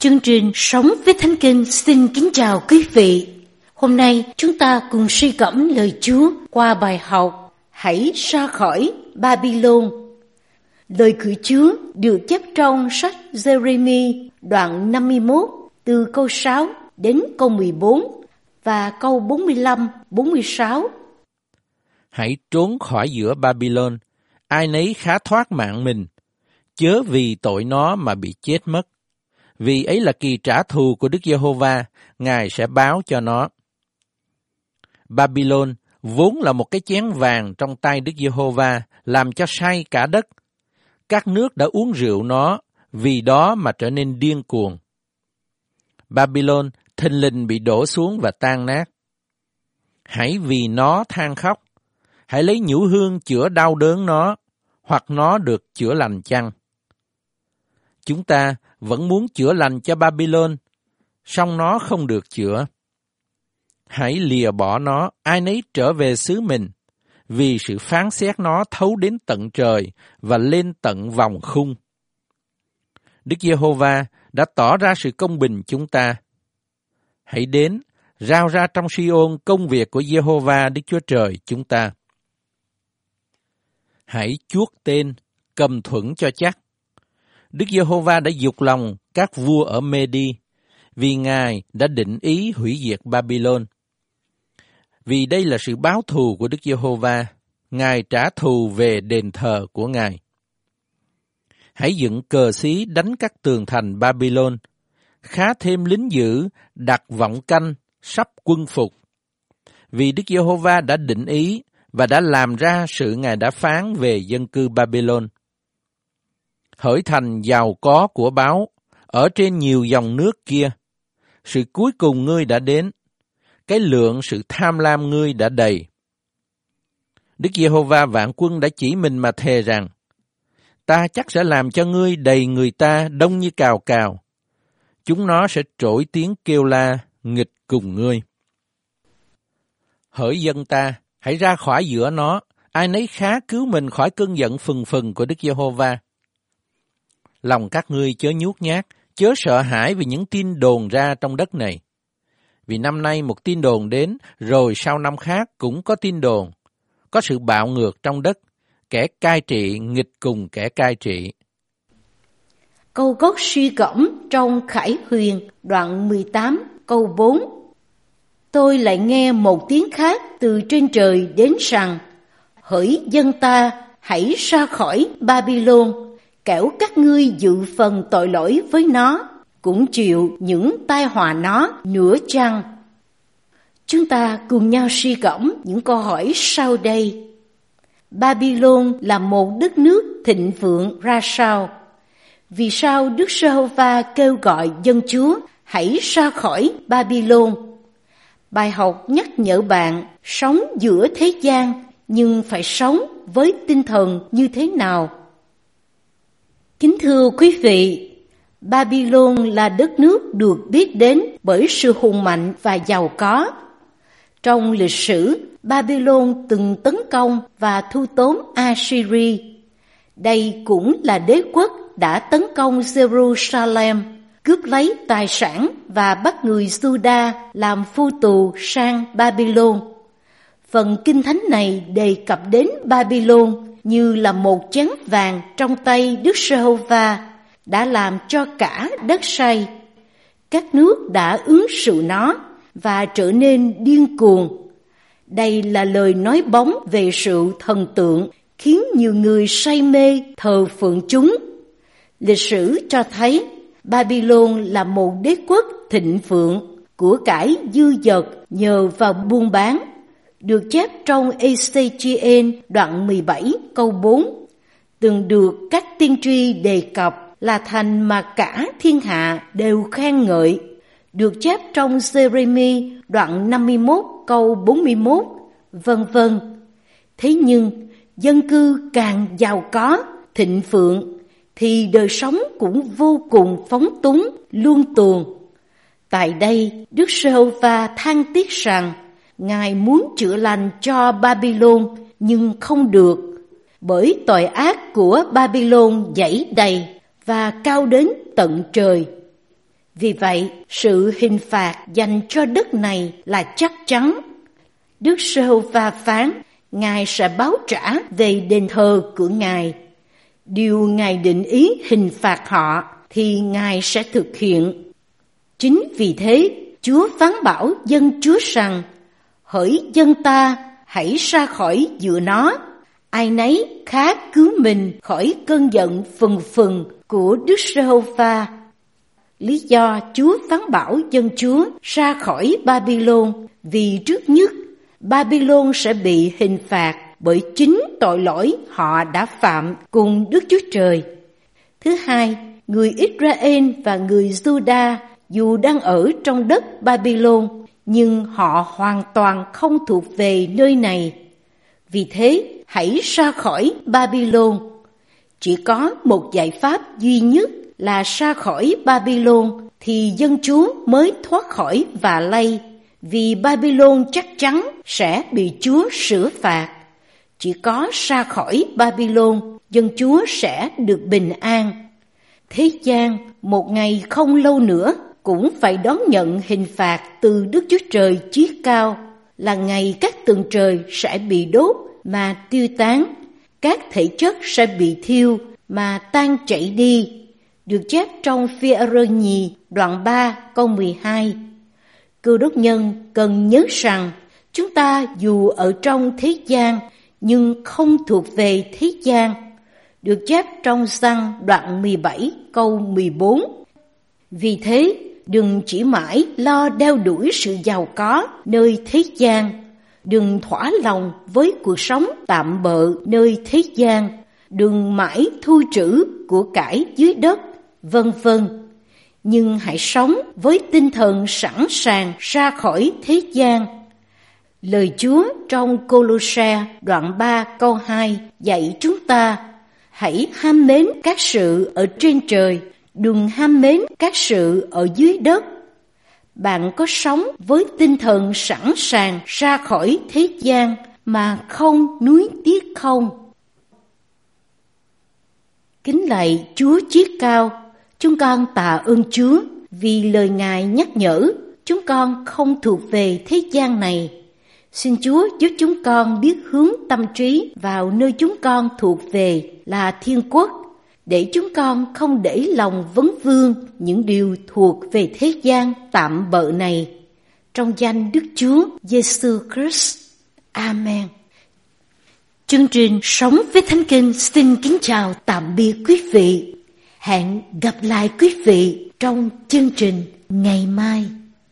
Chương trình Sống với Thánh Kinh xin kính chào quý vị. Hôm nay chúng ta cùng suy gẫm lời Chúa qua bài học Hãy ra khỏi Babylon. Lời cử Chúa được chép trong sách Jeremy đoạn 51 từ câu 6 đến câu 14 và câu 45-46. Hãy trốn khỏi giữa Babylon, ai nấy khá thoát mạng mình, chớ vì tội nó mà bị chết mất vì ấy là kỳ trả thù của Đức Giê-hô-va, Ngài sẽ báo cho nó. Babylon vốn là một cái chén vàng trong tay Đức Giê-hô-va, làm cho say cả đất. Các nước đã uống rượu nó, vì đó mà trở nên điên cuồng. Babylon thình lình bị đổ xuống và tan nát. Hãy vì nó than khóc, hãy lấy nhũ hương chữa đau đớn nó, hoặc nó được chữa lành chăng. Chúng ta vẫn muốn chữa lành cho Babylon, song nó không được chữa. Hãy lìa bỏ nó, ai nấy trở về xứ mình, vì sự phán xét nó thấu đến tận trời và lên tận vòng khung. Đức Giê-hô-va đã tỏ ra sự công bình chúng ta. Hãy đến, rao ra trong Siôn công việc của Giê-hô-va Đức Chúa Trời chúng ta. Hãy chuốt tên, cầm thuẫn cho chắc, Đức Giê-hô-va đã dục lòng các vua ở Medi, vì Ngài đã định ý hủy diệt Babylon. Vì đây là sự báo thù của Đức Giê-hô-va, Ngài trả thù về đền thờ của Ngài. Hãy dựng cờ xí đánh các tường thành Babylon, khá thêm lính giữ, đặt vọng canh, sắp quân phục. Vì Đức Giê-hô-va đã định ý và đã làm ra sự Ngài đã phán về dân cư Babylon hỡi thành giàu có của báo, ở trên nhiều dòng nước kia. Sự cuối cùng ngươi đã đến, cái lượng sự tham lam ngươi đã đầy. Đức Giê-hô-va vạn quân đã chỉ mình mà thề rằng, ta chắc sẽ làm cho ngươi đầy người ta đông như cào cào. Chúng nó sẽ trỗi tiếng kêu la, nghịch cùng ngươi. Hỡi dân ta, hãy ra khỏi giữa nó, ai nấy khá cứu mình khỏi cơn giận phừng phừng của Đức Giê-hô-va lòng các ngươi chớ nhút nhát, chớ sợ hãi vì những tin đồn ra trong đất này. Vì năm nay một tin đồn đến, rồi sau năm khác cũng có tin đồn. Có sự bạo ngược trong đất, kẻ cai trị nghịch cùng kẻ cai trị. Câu gốc suy gẫm trong Khải Huyền đoạn 18 câu 4 Tôi lại nghe một tiếng khác từ trên trời đến rằng Hỡi dân ta, hãy ra khỏi Babylon kẻo các ngươi dự phần tội lỗi với nó, cũng chịu những tai họa nó nửa chăng. Chúng ta cùng nhau suy gẫm những câu hỏi sau đây. Babylon là một đất nước thịnh vượng ra sao? Vì sao Đức Sơ-hô-va kêu gọi dân Chúa hãy ra khỏi Babylon? Bài học nhắc nhở bạn sống giữa thế gian nhưng phải sống với tinh thần như thế nào? Kính thưa quý vị, Babylon là đất nước được biết đến bởi sự hùng mạnh và giàu có. Trong lịch sử, Babylon từng tấn công và thu tóm Assyria. Đây cũng là đế quốc đã tấn công Jerusalem, cướp lấy tài sản và bắt người Juda làm phu tù sang Babylon. Phần kinh thánh này đề cập đến Babylon như là một chén vàng trong tay Đức Giê-hô-va đã làm cho cả đất say. Các nước đã ứng sự nó và trở nên điên cuồng. Đây là lời nói bóng về sự thần tượng khiến nhiều người say mê thờ phượng chúng. Lịch sử cho thấy Babylon là một đế quốc thịnh vượng, của cải dư dật nhờ vào buôn bán được chép trong ECGN đoạn 17 câu 4, từng được các tiên tri đề cập là thành mà cả thiên hạ đều khen ngợi, được chép trong Jeremy đoạn 51 câu 41, vân vân. Thế nhưng, dân cư càng giàu có, thịnh vượng, thì đời sống cũng vô cùng phóng túng, luôn tuồng. Tại đây, Đức Sê-hô-va than tiếc rằng Ngài muốn chữa lành cho Babylon nhưng không được, bởi tội ác của Babylon dẫy đầy và cao đến tận trời. Vì vậy, sự hình phạt dành cho đất này là chắc chắn. Đức Sơ và phán, Ngài sẽ báo trả về đền thờ của Ngài. Điều Ngài định ý hình phạt họ thì Ngài sẽ thực hiện. Chính vì thế, Chúa phán bảo dân Chúa rằng, hỡi dân ta, hãy ra khỏi giữa nó. Ai nấy khá cứu mình khỏi cơn giận phừng phừng của Đức Jehovah Lý do Chúa phán bảo dân Chúa ra khỏi Babylon vì trước nhất Babylon sẽ bị hình phạt bởi chính tội lỗi họ đã phạm cùng Đức Chúa Trời. Thứ hai, người Israel và người Juda dù đang ở trong đất Babylon nhưng họ hoàn toàn không thuộc về nơi này. Vì thế, hãy ra khỏi Babylon. Chỉ có một giải pháp duy nhất là ra khỏi Babylon thì dân Chúa mới thoát khỏi và lây, vì Babylon chắc chắn sẽ bị Chúa sửa phạt. Chỉ có ra khỏi Babylon, dân Chúa sẽ được bình an. Thế gian, một ngày không lâu nữa cũng phải đón nhận hình phạt từ Đức Chúa Trời chí cao là ngày các tường trời sẽ bị đốt mà tiêu tán, các thể chất sẽ bị thiêu mà tan chảy đi. Được chép trong phi rơ nhì đoạn 3 câu 12. Cư đốc nhân cần nhớ rằng chúng ta dù ở trong thế gian nhưng không thuộc về thế gian. Được chép trong xăng đoạn 17 câu 14. Vì thế, đừng chỉ mãi lo đeo đuổi sự giàu có nơi thế gian, đừng thỏa lòng với cuộc sống tạm bợ nơi thế gian, đừng mãi thu trữ của cải dưới đất, vân vân. Nhưng hãy sống với tinh thần sẵn sàng ra khỏi thế gian. Lời Chúa trong Colosse đoạn 3 câu 2 dạy chúng ta hãy ham mến các sự ở trên trời đừng ham mến các sự ở dưới đất. Bạn có sống với tinh thần sẵn sàng ra khỏi thế gian mà không nuối tiếc không? Kính lạy Chúa Chiết Cao, chúng con tạ ơn Chúa vì lời Ngài nhắc nhở chúng con không thuộc về thế gian này. Xin Chúa giúp chúng con biết hướng tâm trí vào nơi chúng con thuộc về là thiên quốc để chúng con không để lòng vấn vương những điều thuộc về thế gian tạm bợ này. Trong danh Đức Chúa Giêsu Christ. Amen. Chương trình Sống với Thánh Kinh xin kính chào tạm biệt quý vị. Hẹn gặp lại quý vị trong chương trình ngày mai.